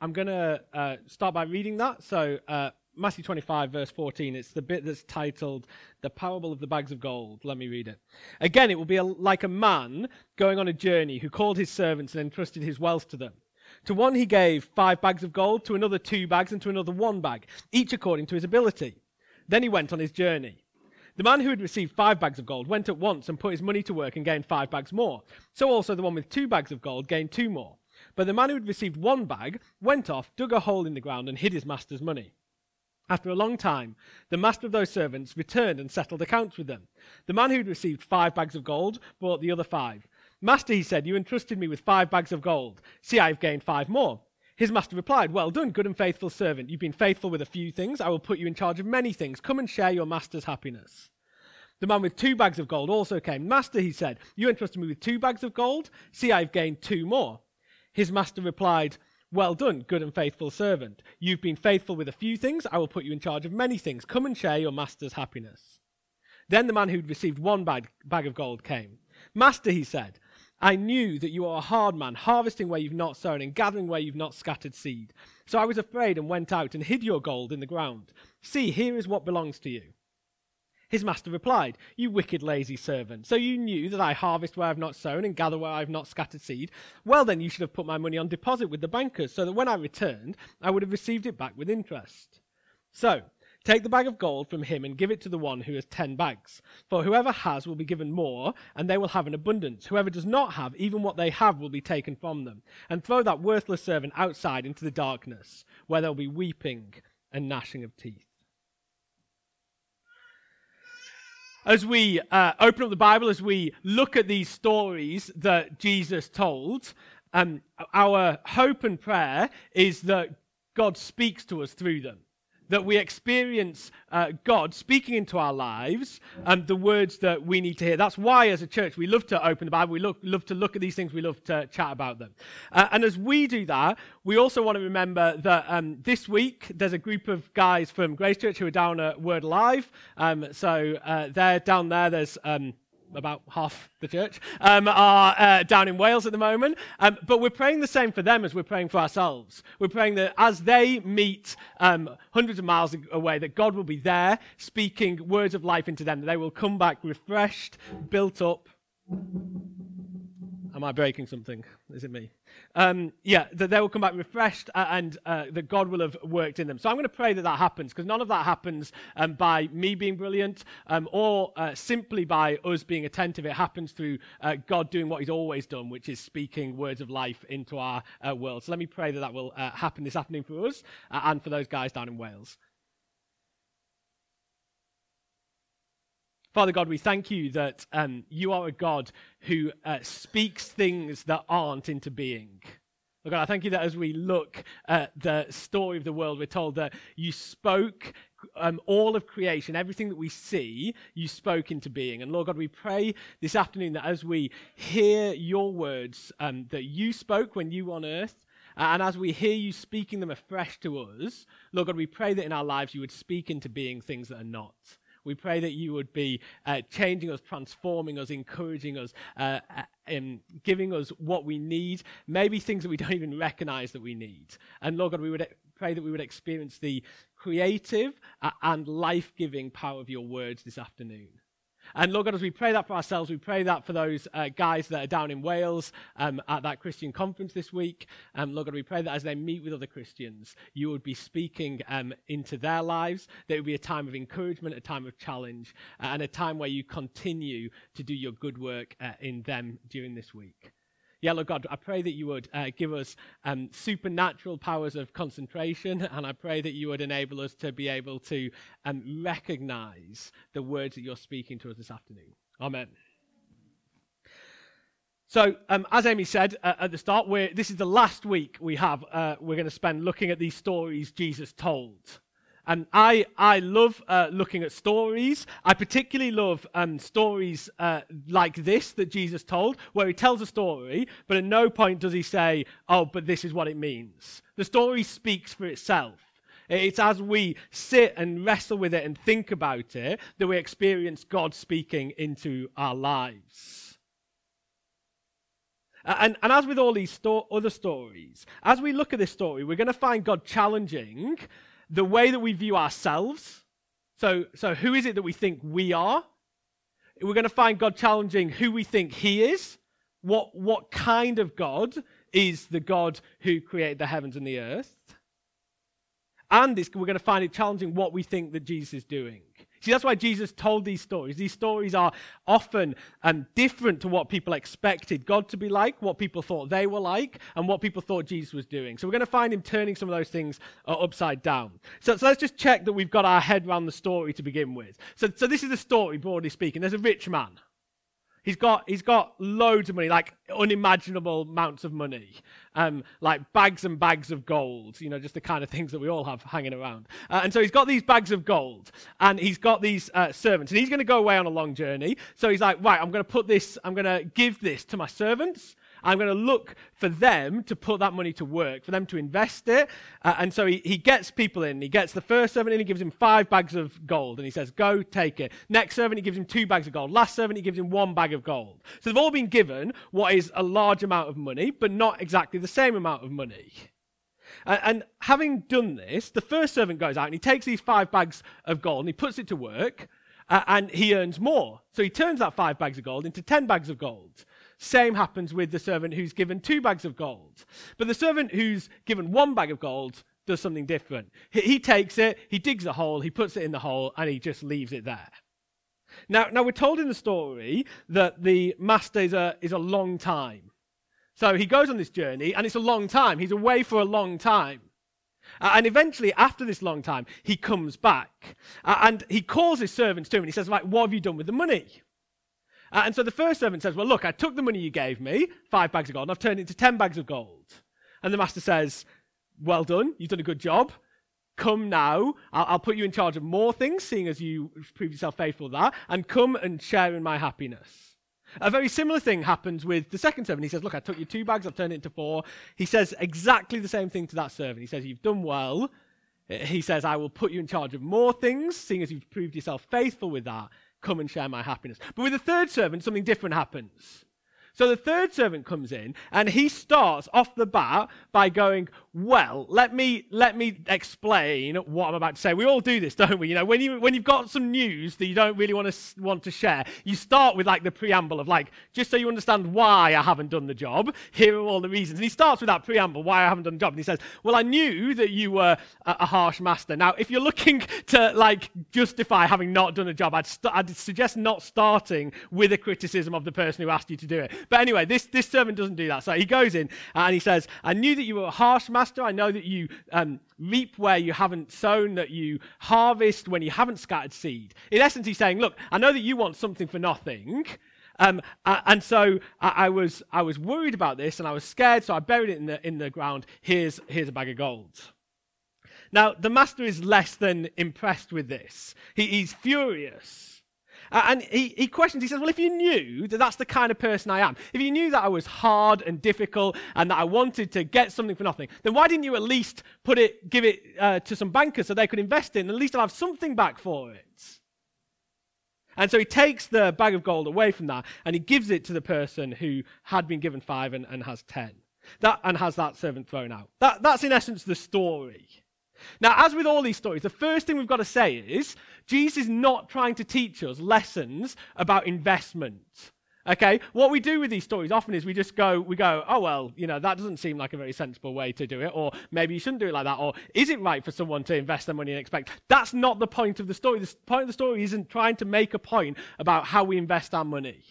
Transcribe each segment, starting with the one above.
I'm going to uh, start by reading that. So, uh, Matthew 25, verse 14, it's the bit that's titled The Parable of the Bags of Gold. Let me read it. Again, it will be a, like a man going on a journey who called his servants and entrusted his wealth to them. To one he gave five bags of gold, to another two bags, and to another one bag, each according to his ability. Then he went on his journey. The man who had received five bags of gold went at once and put his money to work and gained five bags more. So also the one with two bags of gold gained two more. But the man who had received one bag went off, dug a hole in the ground, and hid his master's money. After a long time, the master of those servants returned and settled accounts with them. The man who had received five bags of gold brought the other five. Master, he said, you entrusted me with five bags of gold. See, I have gained five more. His master replied, Well done, good and faithful servant. You've been faithful with a few things. I will put you in charge of many things. Come and share your master's happiness. The man with two bags of gold also came. Master, he said, You entrusted me with two bags of gold. See, I've gained two more. His master replied, well done, good and faithful servant. You've been faithful with a few things. I will put you in charge of many things. Come and share your master's happiness. Then the man who'd received one bag, bag of gold came. Master, he said, I knew that you are a hard man, harvesting where you've not sown and gathering where you've not scattered seed. So I was afraid and went out and hid your gold in the ground. See, here is what belongs to you. His master replied, You wicked, lazy servant. So you knew that I harvest where I have not sown and gather where I have not scattered seed? Well, then you should have put my money on deposit with the bankers, so that when I returned, I would have received it back with interest. So, take the bag of gold from him and give it to the one who has ten bags. For whoever has will be given more, and they will have an abundance. Whoever does not have, even what they have will be taken from them. And throw that worthless servant outside into the darkness, where there will be weeping and gnashing of teeth. As we uh, open up the Bible, as we look at these stories that Jesus told, um, our hope and prayer is that God speaks to us through them that we experience uh, God speaking into our lives and the words that we need to hear. That's why, as a church, we love to open the Bible. We look, love to look at these things. We love to chat about them. Uh, and as we do that, we also want to remember that um, this week there's a group of guys from Grace Church who are down at Word Alive. Um, so uh, they're down there. There's um, about half the church, um, are uh, down in Wales at the moment. Um, but we're praying the same for them as we're praying for ourselves. We're praying that as they meet um, hundreds of miles away, that God will be there speaking words of life into them, that they will come back refreshed, built up. Am I breaking something? Is it me? um, yeah, that they will come back refreshed uh, and uh, that God will have worked in them. So I'm going to pray that that happens because none of that happens um, by me being brilliant um, or uh, simply by us being attentive. It happens through uh, God doing what He's always done, which is speaking words of life into our uh, world. So let me pray that that will uh, happen this afternoon for us and for those guys down in Wales. Father God, we thank you that um, you are a God who uh, speaks things that aren't into being. Lord God, I thank you that as we look at the story of the world, we're told that you spoke um, all of creation, everything that we see, you spoke into being. And Lord God, we pray this afternoon that as we hear your words um, that you spoke when you were on earth, and as we hear you speaking them afresh to us, Lord God, we pray that in our lives you would speak into being things that are not. We pray that you would be uh, changing us, transforming us, encouraging us, uh, um, giving us what we need, maybe things that we don't even recognize that we need. And Lord God, we would pray that we would experience the creative uh, and life giving power of your words this afternoon. And Lord God, as we pray that for ourselves, we pray that for those uh, guys that are down in Wales um, at that Christian conference this week. Um, Lord God, we pray that as they meet with other Christians, you would be speaking um, into their lives. That it would be a time of encouragement, a time of challenge, uh, and a time where you continue to do your good work uh, in them during this week. Yeah, Lord God, I pray that you would uh, give us um, supernatural powers of concentration, and I pray that you would enable us to be able to um, recognize the words that you're speaking to us this afternoon. Amen. So, um, as Amy said uh, at the start, this is the last week we have. Uh, we're going to spend looking at these stories Jesus told. And I, I love uh, looking at stories. I particularly love um, stories uh, like this that Jesus told, where he tells a story, but at no point does he say, oh, but this is what it means. The story speaks for itself. It's as we sit and wrestle with it and think about it that we experience God speaking into our lives. And, and as with all these sto- other stories, as we look at this story, we're going to find God challenging the way that we view ourselves. So, so who is it that we think we are? We're going to find God challenging who we think He is. What, what kind of God is the God who created the heavens and the earth? And this, we're going to find it challenging what we think that Jesus is doing. See, that's why Jesus told these stories. These stories are often um, different to what people expected God to be like, what people thought they were like, and what people thought Jesus was doing. So we're going to find him turning some of those things uh, upside down. So, so, let's just check that we've got our head around the story to begin with. So, so this is the story, broadly speaking. There's a rich man. He's got, he's got loads of money, like unimaginable amounts of money, um, like bags and bags of gold, you know, just the kind of things that we all have hanging around. Uh, and so he's got these bags of gold, and he's got these uh, servants, and he's going to go away on a long journey. So he's like, right, I'm going to put this, I'm going to give this to my servants, I'm going to look for them to put that money to work, for them to invest it. Uh, and so he, he gets people in. He gets the first servant in, he gives him five bags of gold, and he says, Go take it. Next servant, he gives him two bags of gold. Last servant, he gives him one bag of gold. So they've all been given what is a large amount of money, but not exactly the same amount of money. And, and having done this, the first servant goes out and he takes these five bags of gold and he puts it to work. Uh, and he earns more. So he turns that five bags of gold into ten bags of gold. Same happens with the servant who's given two bags of gold. But the servant who's given one bag of gold does something different. He, he takes it, he digs a hole, he puts it in the hole, and he just leaves it there. Now, now we're told in the story that the master is a, is a long time. So he goes on this journey, and it's a long time. He's away for a long time. Uh, and eventually, after this long time, he comes back. Uh, and he calls his servants to him, and he says, Right, what have you done with the money? Uh, and so the first servant says, Well, look, I took the money you gave me, five bags of gold, and I've turned it into ten bags of gold. And the master says, Well done, you've done a good job. Come now, I'll, I'll put you in charge of more things, seeing as you prove yourself faithful to that, and come and share in my happiness. A very similar thing happens with the second servant. He says, Look, I took you two bags, I've turned it into four. He says exactly the same thing to that servant. He says, You've done well. He says, I will put you in charge of more things, seeing as you've proved yourself faithful with that. Come and share my happiness. But with the third servant, something different happens. So the third servant comes in and he starts off the bat by going, "Well, let me let me explain what I'm about to say." We all do this, don't we? You know, when you when you've got some news that you don't really want to want to share, you start with like the preamble of like, just so you understand why I haven't done the job. Here are all the reasons. And he starts with that preamble, why I haven't done the job. And he says, "Well, I knew that you were a, a harsh master." Now, if you're looking to like justify having not done a job, I'd, st- I'd suggest not starting with a criticism of the person who asked you to do it. But anyway, this, this servant doesn't do that. So he goes in and he says, I knew that you were a harsh master. I know that you um, reap where you haven't sown, that you harvest when you haven't scattered seed. In essence, he's saying, Look, I know that you want something for nothing. Um, and so I, was, I was worried about this and I was scared, so I buried it in the, in the ground. Here's, here's a bag of gold. Now, the master is less than impressed with this. He, he's furious. Uh, and he, he questions, he says, Well, if you knew that that's the kind of person I am, if you knew that I was hard and difficult and that I wanted to get something for nothing, then why didn't you at least put it, give it uh, to some bankers so they could invest in, at least I'll have something back for it? And so he takes the bag of gold away from that and he gives it to the person who had been given five and, and has ten. That, and has that servant thrown out. That, that's in essence the story. Now, as with all these stories, the first thing we've got to say is Jesus is not trying to teach us lessons about investment. Okay, what we do with these stories often is we just go, we go, oh well, you know, that doesn't seem like a very sensible way to do it, or maybe you shouldn't do it like that, or is it right for someone to invest their money and expect? That's not the point of the story. The point of the story isn't trying to make a point about how we invest our money.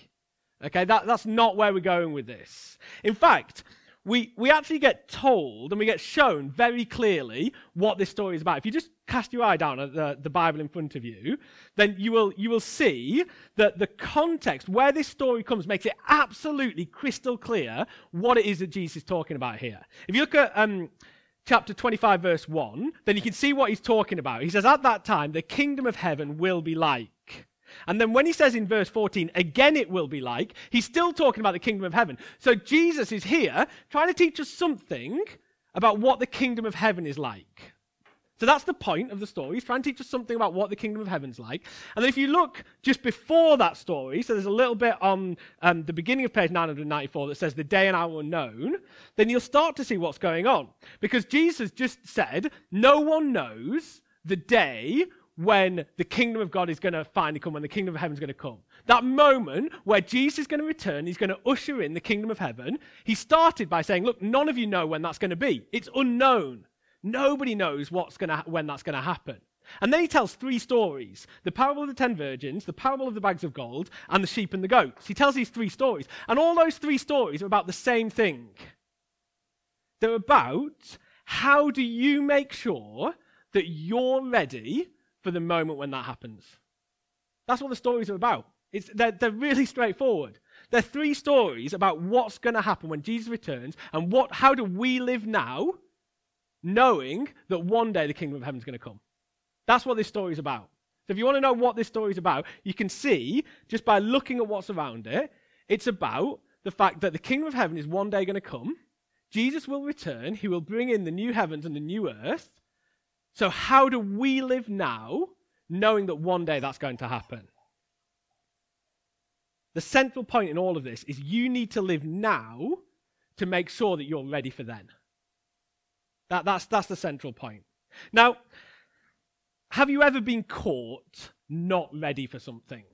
Okay, that, that's not where we're going with this. In fact, we, we actually get told and we get shown very clearly what this story is about. If you just cast your eye down at the, the Bible in front of you, then you will, you will see that the context where this story comes makes it absolutely crystal clear what it is that Jesus is talking about here. If you look at um, chapter 25, verse 1, then you can see what he's talking about. He says, At that time, the kingdom of heaven will be like. And then when he says in verse 14, again it will be like, he's still talking about the kingdom of heaven. So Jesus is here trying to teach us something about what the kingdom of heaven is like. So that's the point of the story. He's trying to teach us something about what the kingdom of heaven's like. And if you look just before that story, so there's a little bit on um, the beginning of page 994 that says the day and hour unknown, then you'll start to see what's going on. Because Jesus just said, no one knows the day when the kingdom of God is going to finally come, when the kingdom of heaven is going to come. That moment where Jesus is going to return, he's going to usher in the kingdom of heaven. He started by saying, Look, none of you know when that's going to be. It's unknown. Nobody knows what's gonna, when that's going to happen. And then he tells three stories the parable of the ten virgins, the parable of the bags of gold, and the sheep and the goats. He tells these three stories. And all those three stories are about the same thing. They're about how do you make sure that you're ready for the moment when that happens. That's what the stories are about. It's, they're, they're really straightforward. They're three stories about what's going to happen when Jesus returns and what, how do we live now knowing that one day the kingdom of heaven is going to come. That's what this story is about. So if you want to know what this story is about, you can see just by looking at what's around it, it's about the fact that the kingdom of heaven is one day going to come. Jesus will return. He will bring in the new heavens and the new earth. So, how do we live now, knowing that one day that's going to happen? The central point in all of this is you need to live now to make sure that you're ready for then. That, that's, that's the central point. Now, have you ever been caught not ready for something?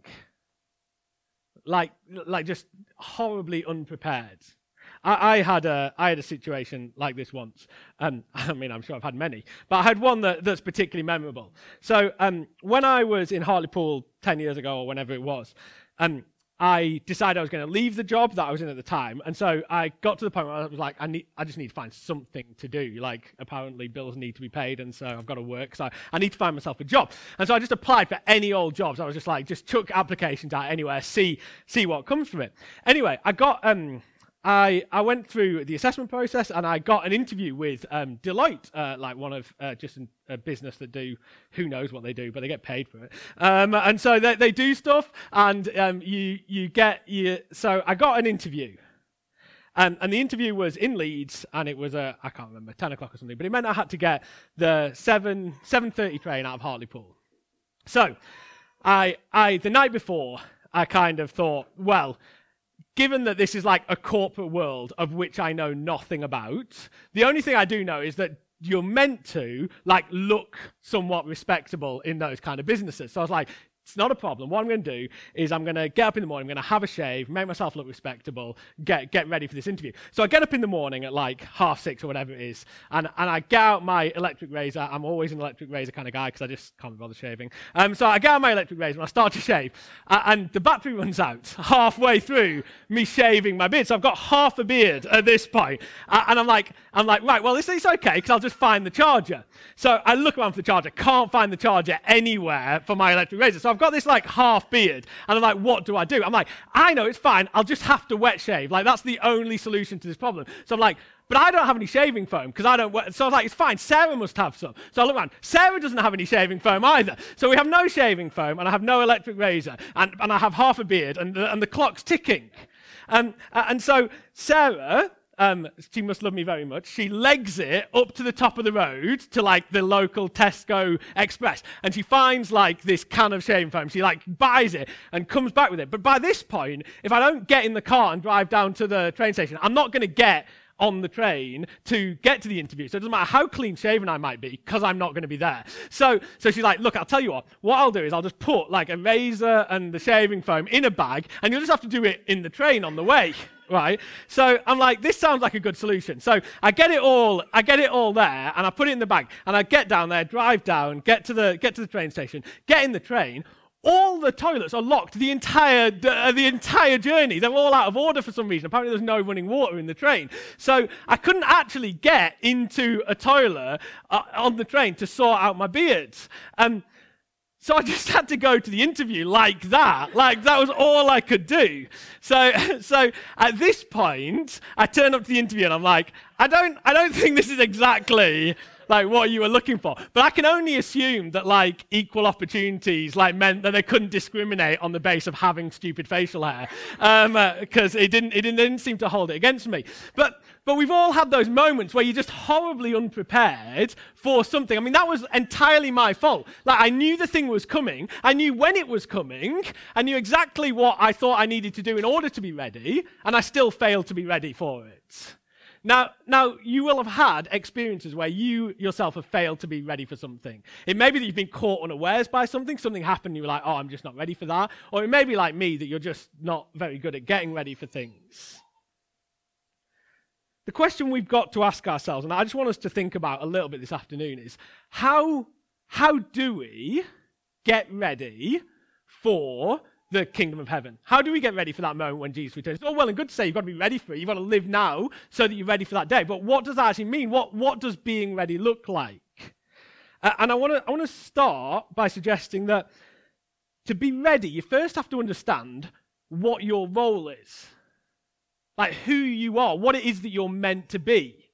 Like, like just horribly unprepared? I, I, had a I had a situation like this once. Um, I mean, I'm sure I've had many, but I had one that, that's particularly memorable. So um, when I was in Hartlepool ten years ago or whenever it was, um, I decided I was going to leave the job that I was in at the time, and so I got to the point where I was like, I need, I just need to find something to do. Like, apparently, bills need to be paid, and so I've got to work. So I need to find myself a job, and so I just applied for any old jobs. I was just like, just took applications out anywhere, see, see what comes from it. Anyway, I got um, I, I went through the assessment process and I got an interview with um, Deloitte, uh, like one of uh, just an, a business that do who knows what they do, but they get paid for it. Um, and so they, they do stuff, and um, you you get you. So I got an interview, and and the interview was in Leeds, and it was a I can't remember ten o'clock or something, but it meant I had to get the seven seven thirty train out of Hartlepool. So I I the night before I kind of thought, well given that this is like a corporate world of which I know nothing about, the only thing I do know is that you're meant to like look somewhat respectable in those kind of businesses. So I was like, it's not a problem. What I'm going to do is I'm going to get up in the morning, I'm going to have a shave, make myself look respectable, get, get ready for this interview. So I get up in the morning at like half six or whatever it is, and, and I get out my electric razor. I'm always an electric razor kind of guy because I just can't bother shaving. Um, so I get out my electric razor and I start to shave, uh, and the battery runs out halfway through me shaving my beard. So I've got half a beard at this point. Uh, and I'm like, I'm like, right, well, this is okay because I'll just find the charger. So I look around for the charger, can't find the charger anywhere for my electric razor. So I've got this like half beard, and I'm like, what do I do? I'm like, I know it's fine. I'll just have to wet shave. Like that's the only solution to this problem. So I'm like, but I don't have any shaving foam because I don't. So I was like, it's fine. Sarah must have some. So I look around. Sarah doesn't have any shaving foam either. So we have no shaving foam, and I have no electric razor, and, and I have half a beard, and the, and the clock's ticking. Um, and so Sarah um, she must love me very much. She legs it up to the top of the road to like the local Tesco Express, and she finds like this can of shaving foam. She like buys it and comes back with it. But by this point, if I don't get in the car and drive down to the train station, I'm not going to get on the train to get to the interview. So it doesn't matter how clean shaven I might be because I'm not going to be there. So, so she's like, look, I'll tell you what. What I'll do is I'll just put like a razor and the shaving foam in a bag, and you'll just have to do it in the train on the way right? So I'm like, this sounds like a good solution. So I get it all, I get it all there, and I put it in the bag, and I get down there, drive down, get to the get to the train station, get in the train. All the toilets are locked the entire uh, the entire journey. They're all out of order for some reason. Apparently, there's no running water in the train, so I couldn't actually get into a toilet uh, on the train to sort out my beards. Um, so I just had to go to the interview like that. Like that was all I could do. So, so at this point, I turn up to the interview and I'm like, I don't, I don't think this is exactly like what you were looking for. But I can only assume that like equal opportunities like meant that they couldn't discriminate on the base of having stupid facial hair because um, uh, it didn't, it didn't, it didn't seem to hold it against me. But but we've all had those moments where you're just horribly unprepared for something. I mean, that was entirely my fault. Like, I knew the thing was coming. I knew when it was coming. I knew exactly what I thought I needed to do in order to be ready, and I still failed to be ready for it. Now, now, you will have had experiences where you yourself have failed to be ready for something. It may be that you've been caught unawares by something, something happened, you were like, oh, I'm just not ready for that. Or it may be like me, that you're just not very good at getting ready for things. The question we've got to ask ourselves, and I just want us to think about a little bit this afternoon, is how, how do we get ready for the kingdom of heaven? How do we get ready for that moment when Jesus returns? It's all well and good to say you've got to be ready for it. You've got to live now so that you're ready for that day. But what does that actually mean? What, what does being ready look like? Uh, and I want to I want to start by suggesting that to be ready, you first have to understand what your role is. Like who you are, what it is that you're meant to be.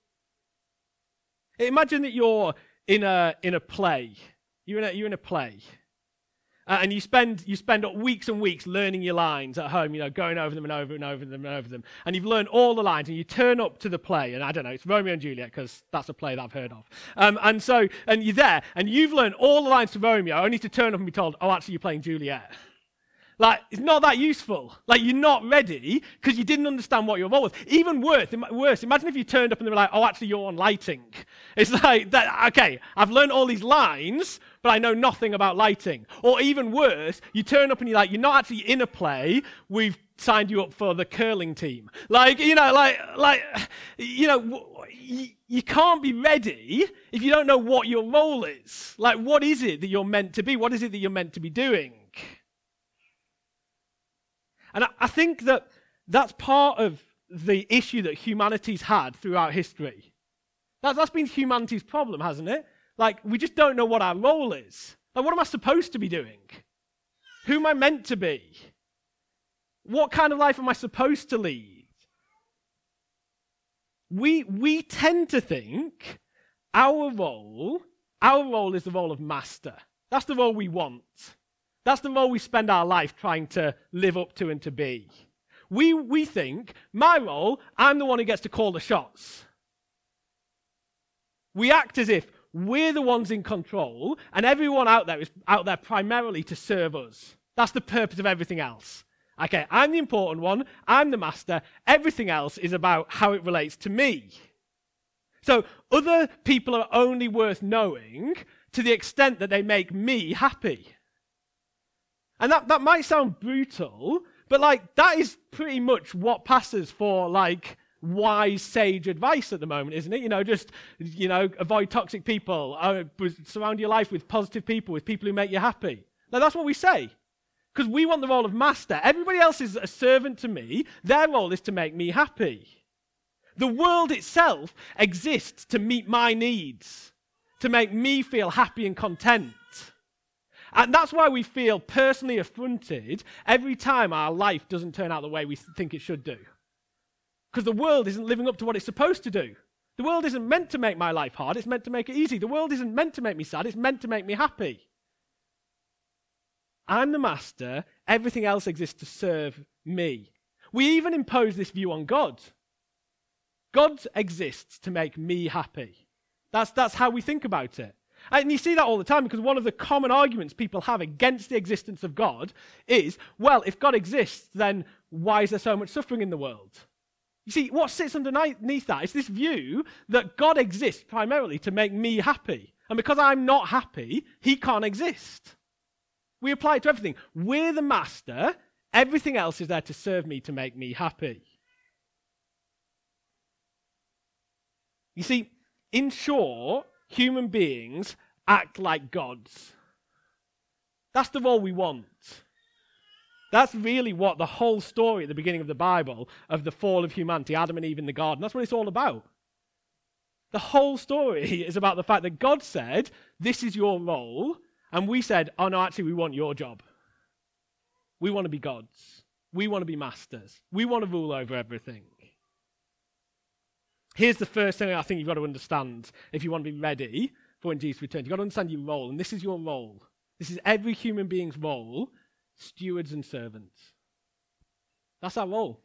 Imagine that you're in a, in a play. You're in a, you're in a play. Uh, and you spend, you spend weeks and weeks learning your lines at home, you know, going over them and over and over them and over them. And you've learned all the lines, and you turn up to the play, and I don't know, it's Romeo and Juliet, because that's a play that I've heard of. Um, and so, and you're there, and you've learned all the lines to Romeo, only to turn up and be told, oh, actually, you're playing Juliet. Like, it's not that useful. Like, you're not ready because you didn't understand what your role was. Even worse, worse, imagine if you turned up and they were like, oh, actually, you're on lighting. It's like, that, okay, I've learned all these lines, but I know nothing about lighting. Or even worse, you turn up and you're like, you're not actually in a play, we've signed you up for the curling team. Like, you know, like, like, you know, you can't be ready if you don't know what your role is. Like, what is it that you're meant to be? What is it that you're meant to be doing? And I, I think that that's part of the issue that humanity's had throughout history. That, that's been humanity's problem, hasn't it? Like, we just don't know what our role is. Like, what am I supposed to be doing? Who am I meant to be? What kind of life am I supposed to lead? We, we tend to think our role, our role is the role of master. That's the role we want. That's the role we spend our life trying to live up to and to be. We, we think, my role, I'm the one who gets to call the shots. We act as if we're the ones in control and everyone out there is out there primarily to serve us. That's the purpose of everything else. Okay, I'm the important one, I'm the master, everything else is about how it relates to me. So other people are only worth knowing to the extent that they make me happy. And that, that might sound brutal, but like that is pretty much what passes for like wise sage advice at the moment, isn't it? You know, just you know, avoid toxic people, uh, surround your life with positive people, with people who make you happy. Now that's what we say. Because we want the role of master. Everybody else is a servant to me. Their role is to make me happy. The world itself exists to meet my needs, to make me feel happy and content. And that's why we feel personally affronted every time our life doesn't turn out the way we think it should do. Because the world isn't living up to what it's supposed to do. The world isn't meant to make my life hard, it's meant to make it easy. The world isn't meant to make me sad, it's meant to make me happy. I'm the master, everything else exists to serve me. We even impose this view on God. God exists to make me happy. That's, that's how we think about it. And you see that all the time because one of the common arguments people have against the existence of God is well, if God exists, then why is there so much suffering in the world? You see, what sits underneath that is this view that God exists primarily to make me happy. And because I'm not happy, he can't exist. We apply it to everything. We're the master, everything else is there to serve me to make me happy. You see, in short, human beings act like gods. That's the role we want. That's really what the whole story at the beginning of the Bible of the fall of humanity, Adam and Eve in the garden, that's what it's all about. The whole story is about the fact that God said, This is your role. And we said, Oh, no, actually, we want your job. We want to be gods. We want to be masters. We want to rule over everything. Here's the first thing I think you've got to understand if you want to be ready for when Jesus returns. You've got to understand your role, and this is your role. This is every human being's role stewards and servants. That's our role.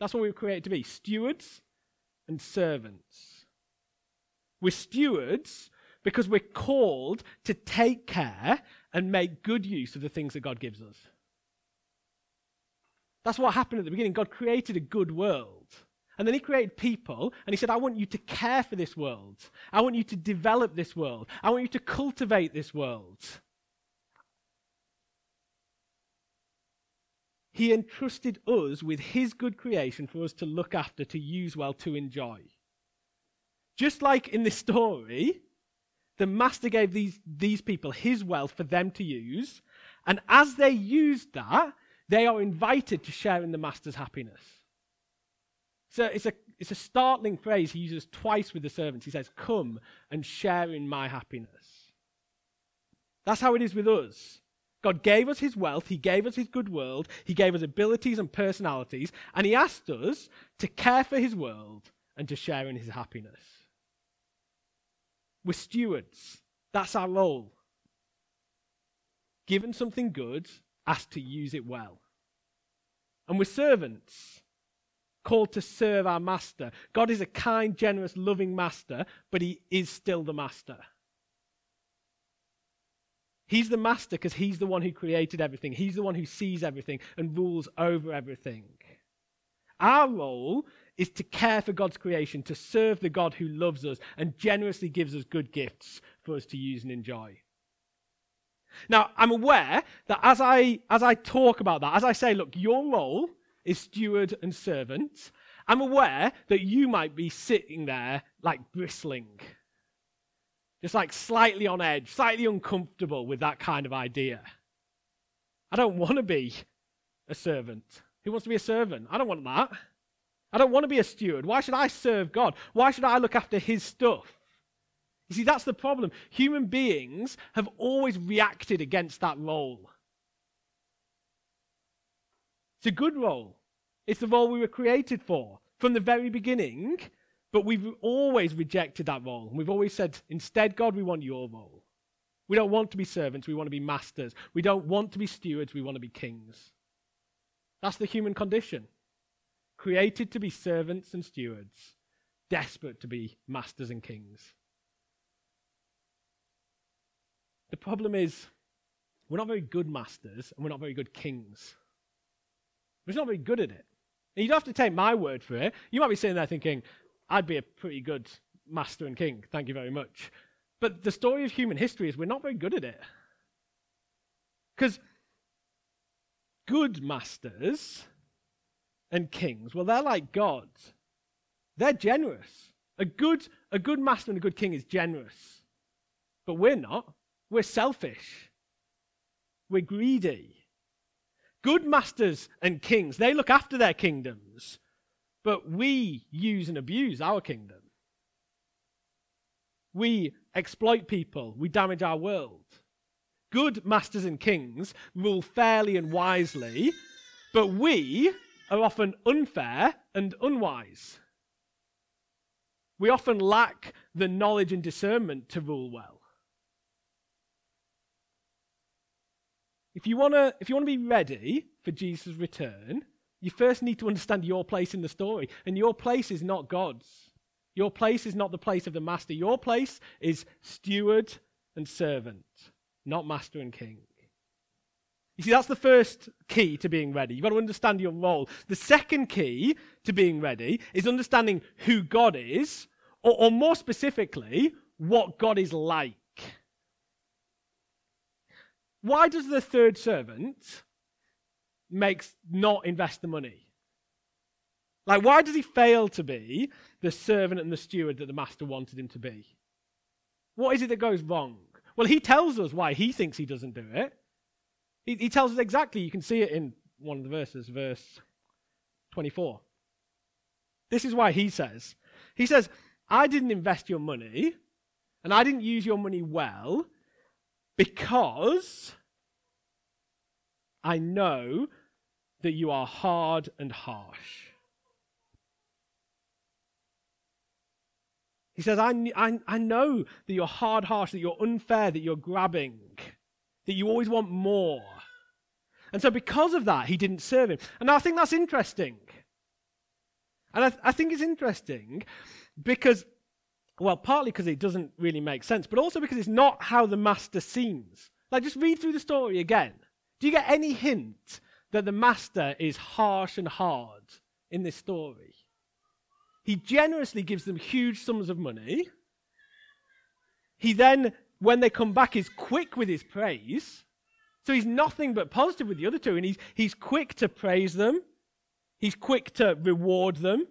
That's what we were created to be stewards and servants. We're stewards because we're called to take care and make good use of the things that God gives us. That's what happened at the beginning. God created a good world. And then he created people, and he said, I want you to care for this world. I want you to develop this world. I want you to cultivate this world. He entrusted us with his good creation for us to look after, to use well, to enjoy. Just like in this story, the master gave these, these people his wealth for them to use, and as they used that, they are invited to share in the master's happiness. It's a, it's a startling phrase he uses twice with the servants. He says, Come and share in my happiness. That's how it is with us. God gave us his wealth, he gave us his good world, he gave us abilities and personalities, and he asked us to care for his world and to share in his happiness. We're stewards. That's our role. Given something good, asked to use it well. And we're servants called to serve our master. God is a kind, generous, loving master, but he is still the master. He's the master because he's the one who created everything. He's the one who sees everything and rules over everything. Our role is to care for God's creation, to serve the God who loves us and generously gives us good gifts for us to use and enjoy. Now, I'm aware that as I, as I talk about that, as I say, look, your role is steward and servant, I'm aware that you might be sitting there like bristling, just like slightly on edge, slightly uncomfortable with that kind of idea. I don't want to be a servant. Who wants to be a servant? I don't want that. I don't want to be a steward. Why should I serve God? Why should I look after His stuff? You see, that's the problem. Human beings have always reacted against that role. It's a good role. It's the role we were created for from the very beginning, but we've always rejected that role. We've always said, instead, God, we want your role. We don't want to be servants, we want to be masters. We don't want to be stewards, we want to be kings. That's the human condition. Created to be servants and stewards, desperate to be masters and kings. The problem is, we're not very good masters and we're not very good kings. We're not very good at it. And you don't have to take my word for it. You might be sitting there thinking, I'd be a pretty good master and king. Thank you very much. But the story of human history is we're not very good at it. Because good masters and kings, well, they're like God. They're generous. A good, a good master and a good king is generous. But we're not. We're selfish. We're greedy. Good masters and kings, they look after their kingdoms, but we use and abuse our kingdom. We exploit people, we damage our world. Good masters and kings rule fairly and wisely, but we are often unfair and unwise. We often lack the knowledge and discernment to rule well. If you want to if you want to be ready for Jesus' return, you first need to understand your place in the story. And your place is not God's. Your place is not the place of the master. Your place is steward and servant, not master and king. You see, that's the first key to being ready. You've got to understand your role. The second key to being ready is understanding who God is, or, or more specifically, what God is like. Why does the third servant makes not invest the money? Like, why does he fail to be the servant and the steward that the master wanted him to be? What is it that goes wrong? Well, he tells us why he thinks he doesn't do it. He, he tells us exactly. You can see it in one of the verses, verse 24. This is why he says, He says, I didn't invest your money and I didn't use your money well because I know that you are hard and harsh. He says, I, I, I know that you're hard, harsh, that you're unfair, that you're grabbing, that you always want more. And so, because of that, he didn't serve him. And I think that's interesting. And I, th- I think it's interesting because, well, partly because it doesn't really make sense, but also because it's not how the master seems. Like, just read through the story again. Do you get any hint that the master is harsh and hard in this story? He generously gives them huge sums of money. He then, when they come back, is quick with his praise. So he's nothing but positive with the other two, and he's, he's quick to praise them. He's quick to reward them.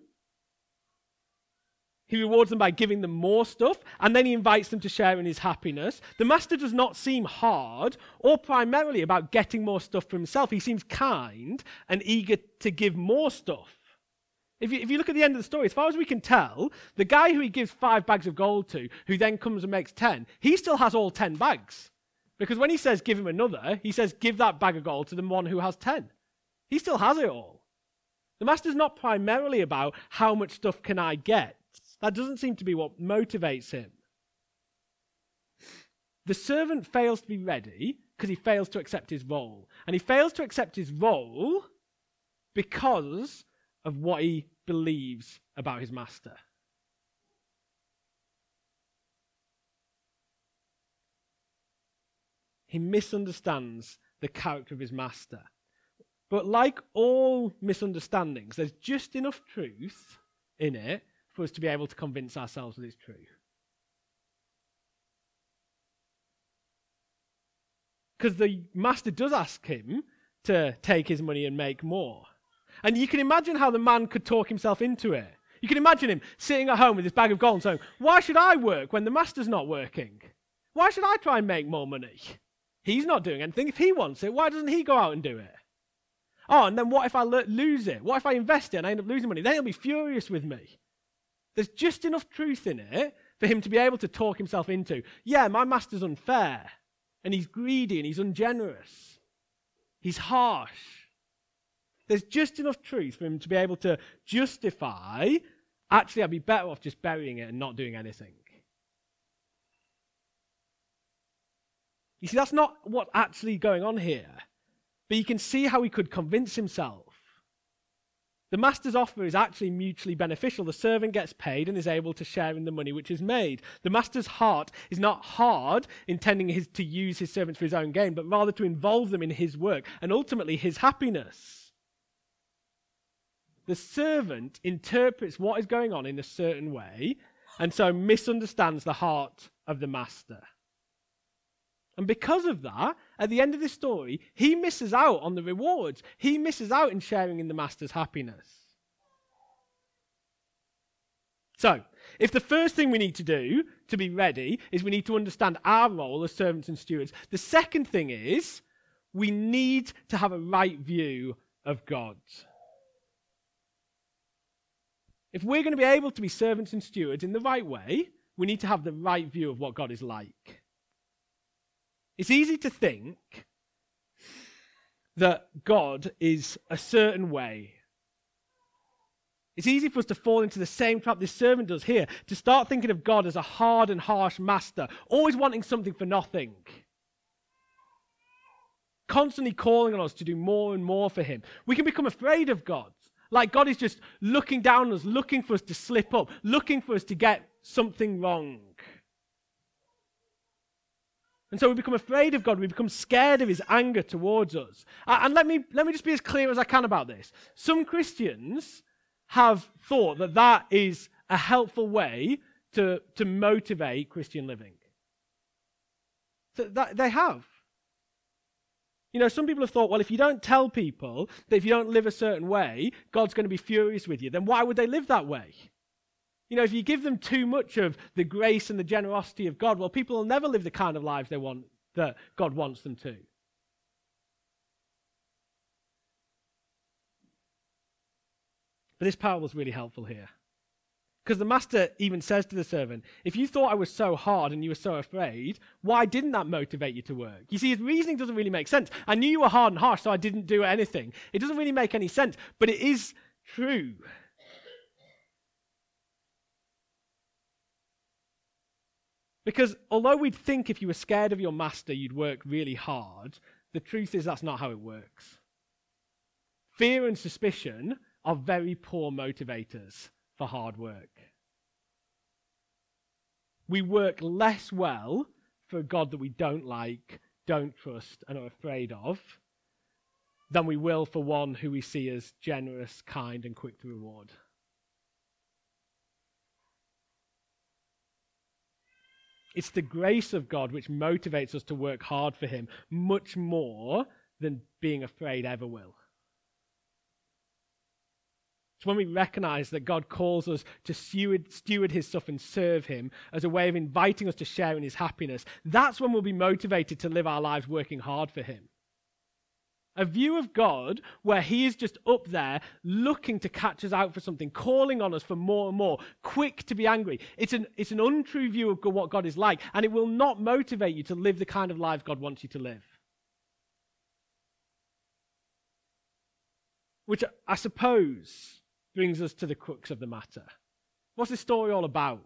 He rewards them by giving them more stuff, and then he invites them to share in his happiness. The master does not seem hard or primarily about getting more stuff for himself. He seems kind and eager to give more stuff. If you, if you look at the end of the story, as far as we can tell, the guy who he gives five bags of gold to, who then comes and makes ten, he still has all ten bags. Because when he says give him another, he says give that bag of gold to the one who has ten. He still has it all. The master's not primarily about how much stuff can I get. That doesn't seem to be what motivates him. The servant fails to be ready because he fails to accept his role. And he fails to accept his role because of what he believes about his master. He misunderstands the character of his master. But like all misunderstandings, there's just enough truth in it for us to be able to convince ourselves that it's true. Because the master does ask him to take his money and make more. And you can imagine how the man could talk himself into it. You can imagine him sitting at home with his bag of gold and saying, Why should I work when the master's not working? Why should I try and make more money? He's not doing anything. If he wants it, why doesn't he go out and do it? Oh, and then what if I lo- lose it? What if I invest it and I end up losing money? Then he'll be furious with me. There's just enough truth in it for him to be able to talk himself into, yeah, my master's unfair, and he's greedy and he's ungenerous. He's harsh. There's just enough truth for him to be able to justify, actually, I'd be better off just burying it and not doing anything. You see, that's not what's actually going on here. But you can see how he could convince himself. The master's offer is actually mutually beneficial. The servant gets paid and is able to share in the money which is made. The master's heart is not hard, intending his, to use his servants for his own gain, but rather to involve them in his work and ultimately his happiness. The servant interprets what is going on in a certain way and so misunderstands the heart of the master. And because of that, at the end of the story, he misses out on the rewards. He misses out in sharing in the master's happiness. So, if the first thing we need to do to be ready is we need to understand our role as servants and stewards, the second thing is we need to have a right view of God. If we're going to be able to be servants and stewards in the right way, we need to have the right view of what God is like. It's easy to think that God is a certain way. It's easy for us to fall into the same trap this servant does here, to start thinking of God as a hard and harsh master, always wanting something for nothing. Constantly calling on us to do more and more for him. We can become afraid of God. Like God is just looking down on us, looking for us to slip up, looking for us to get something wrong. And so we become afraid of God. We become scared of his anger towards us. And let me, let me just be as clear as I can about this. Some Christians have thought that that is a helpful way to, to motivate Christian living. So that, they have. You know, some people have thought, well, if you don't tell people that if you don't live a certain way, God's going to be furious with you, then why would they live that way? You know, if you give them too much of the grace and the generosity of God, well, people will never live the kind of lives they want that God wants them to. But this parable is really helpful here. Because the master even says to the servant, If you thought I was so hard and you were so afraid, why didn't that motivate you to work? You see, his reasoning doesn't really make sense. I knew you were hard and harsh, so I didn't do anything. It doesn't really make any sense, but it is true. Because although we'd think if you were scared of your master, you'd work really hard, the truth is that's not how it works. Fear and suspicion are very poor motivators for hard work. We work less well for a God that we don't like, don't trust, and are afraid of than we will for one who we see as generous, kind, and quick to reward. It's the grace of God which motivates us to work hard for Him much more than being afraid ever will. It's when we recognize that God calls us to steward, steward, His stuff and serve Him as a way of inviting us to share in His happiness. That's when we'll be motivated to live our lives working hard for Him. A view of God where He is just up there looking to catch us out for something, calling on us for more and more, quick to be angry. It's an, it's an untrue view of what God is like, and it will not motivate you to live the kind of life God wants you to live. Which I suppose brings us to the crux of the matter. What's this story all about?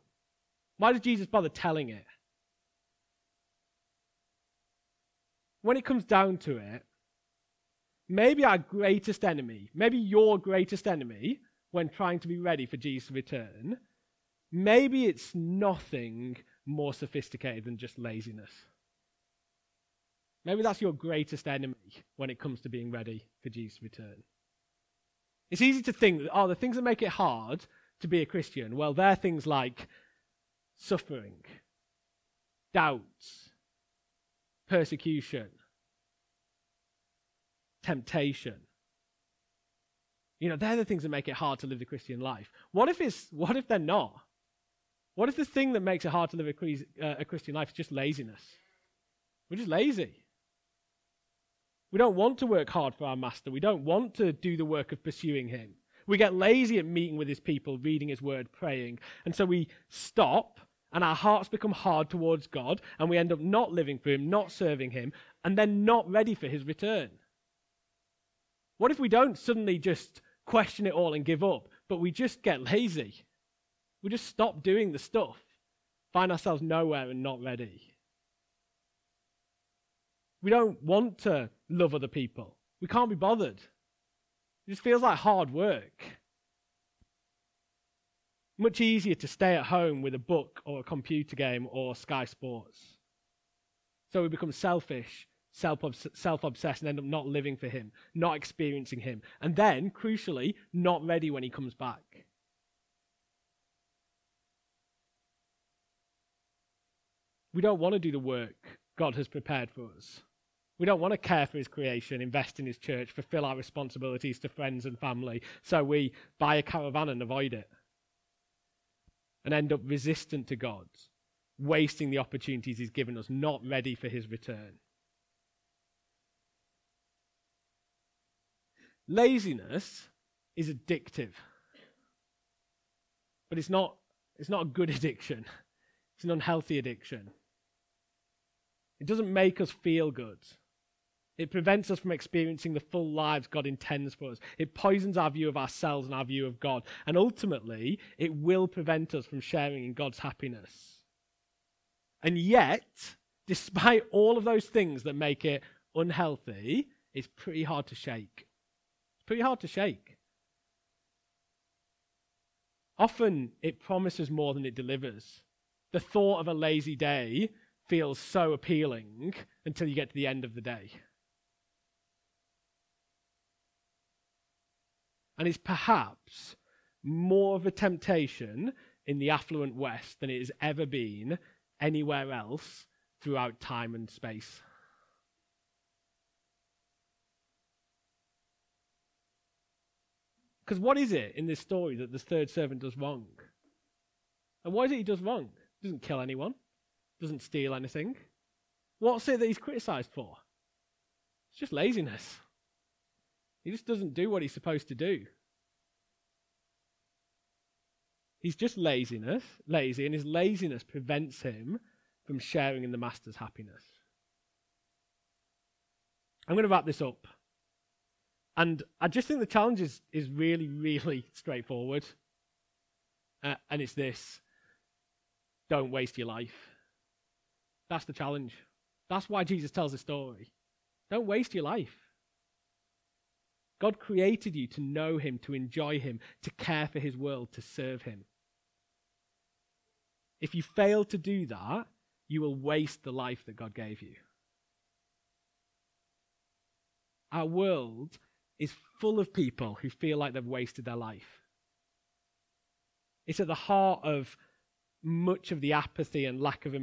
Why did Jesus bother telling it? When it comes down to it, maybe our greatest enemy, maybe your greatest enemy, when trying to be ready for Jesus' return, maybe it's nothing more sophisticated than just laziness. Maybe that's your greatest enemy when it comes to being ready for Jesus' return. It's easy to think that, oh, the things that make it hard to be a Christian, well, they're things like suffering, doubts, persecution, temptation. You know, they're the things that make it hard to live the Christian life. What if it's what if they're not? What if the thing that makes it hard to live uh, a Christian life is just laziness? We're just lazy. We don't want to work hard for our master. We don't want to do the work of pursuing him. We get lazy at meeting with his people, reading his word, praying. And so we stop and our hearts become hard towards God and we end up not living for him, not serving him, and then not ready for his return. What if we don't suddenly just question it all and give up, but we just get lazy? We just stop doing the stuff, find ourselves nowhere and not ready. We don't want to love other people. We can't be bothered. It just feels like hard work. Much easier to stay at home with a book or a computer game or Sky Sports. So we become selfish self obsessed and end up not living for Him, not experiencing Him, and then, crucially, not ready when He comes back. We don't want to do the work God has prepared for us. We don't want to care for His creation, invest in His church, fulfill our responsibilities to friends and family, so we buy a caravan and avoid it. And end up resistant to God, wasting the opportunities He's given us, not ready for His return. Laziness is addictive. But it's not, it's not a good addiction, it's an unhealthy addiction. It doesn't make us feel good. It prevents us from experiencing the full lives God intends for us. It poisons our view of ourselves and our view of God. And ultimately, it will prevent us from sharing in God's happiness. And yet, despite all of those things that make it unhealthy, it's pretty hard to shake pretty hard to shake. Often it promises more than it delivers. The thought of a lazy day feels so appealing until you get to the end of the day. And it's perhaps more of a temptation in the affluent West than it has ever been anywhere else throughout time and space. Because what is it in this story that the third servant does wrong? And why is it he does wrong? Doesn't kill anyone, doesn't steal anything. What's it that he's criticized for? It's just laziness. He just doesn't do what he's supposed to do. He's just laziness, lazy, and his laziness prevents him from sharing in the master's happiness. I'm going to wrap this up. And I just think the challenge is, is really, really straightforward. Uh, and it's this don't waste your life. That's the challenge. That's why Jesus tells the story. Don't waste your life. God created you to know Him, to enjoy Him, to care for His world, to serve Him. If you fail to do that, you will waste the life that God gave you. Our world is full of people who feel like they've wasted their life. It's at the heart of much of the apathy and lack of,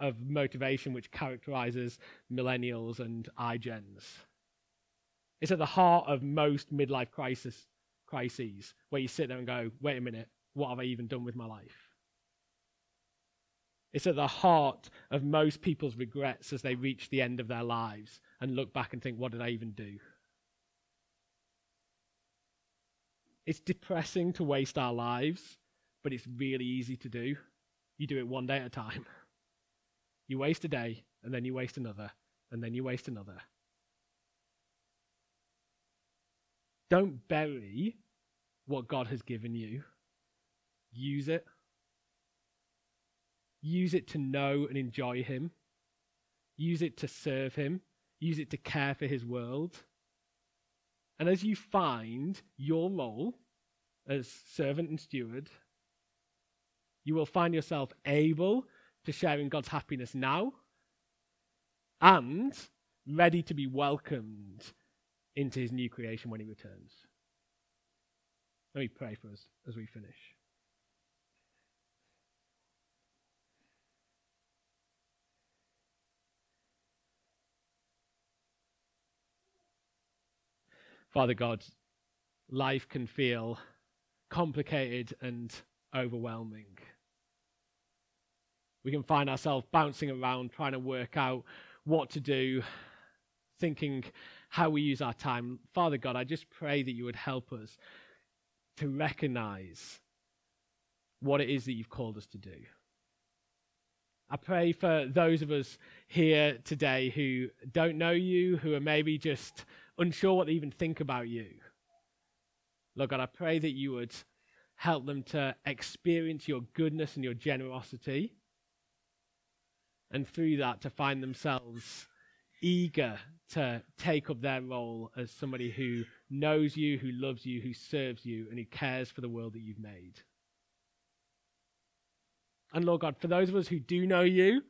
of motivation which characterizes millennials and iGens. It's at the heart of most midlife crisis, crises where you sit there and go, wait a minute, what have I even done with my life? It's at the heart of most people's regrets as they reach the end of their lives and look back and think, what did I even do? It's depressing to waste our lives, but it's really easy to do. You do it one day at a time. You waste a day, and then you waste another, and then you waste another. Don't bury what God has given you. Use it. Use it to know and enjoy Him. Use it to serve Him. Use it to care for His world. And as you find your role as servant and steward, you will find yourself able to share in God's happiness now and ready to be welcomed into his new creation when he returns. Let me pray for us as we finish. Father God, life can feel complicated and overwhelming. We can find ourselves bouncing around trying to work out what to do, thinking how we use our time. Father God, I just pray that you would help us to recognize what it is that you've called us to do. I pray for those of us here today who don't know you, who are maybe just unsure what they even think about you. Lord God, I pray that you would help them to experience your goodness and your generosity, and through that to find themselves eager to take up their role as somebody who knows you, who loves you, who serves you, and who cares for the world that you've made. And Lord God, for those of us who do know you,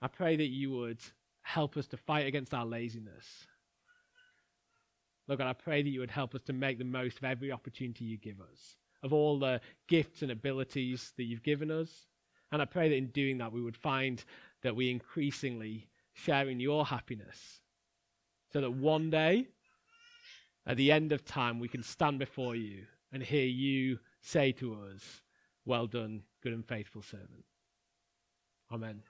I pray that you would help us to fight against our laziness. Lord God, I pray that you would help us to make the most of every opportunity you give us, of all the gifts and abilities that you've given us. And I pray that in doing that, we would find that we increasingly share in your happiness so that one day, at the end of time, we can stand before you and hear you say to us, Well done, good and faithful servant. Amen.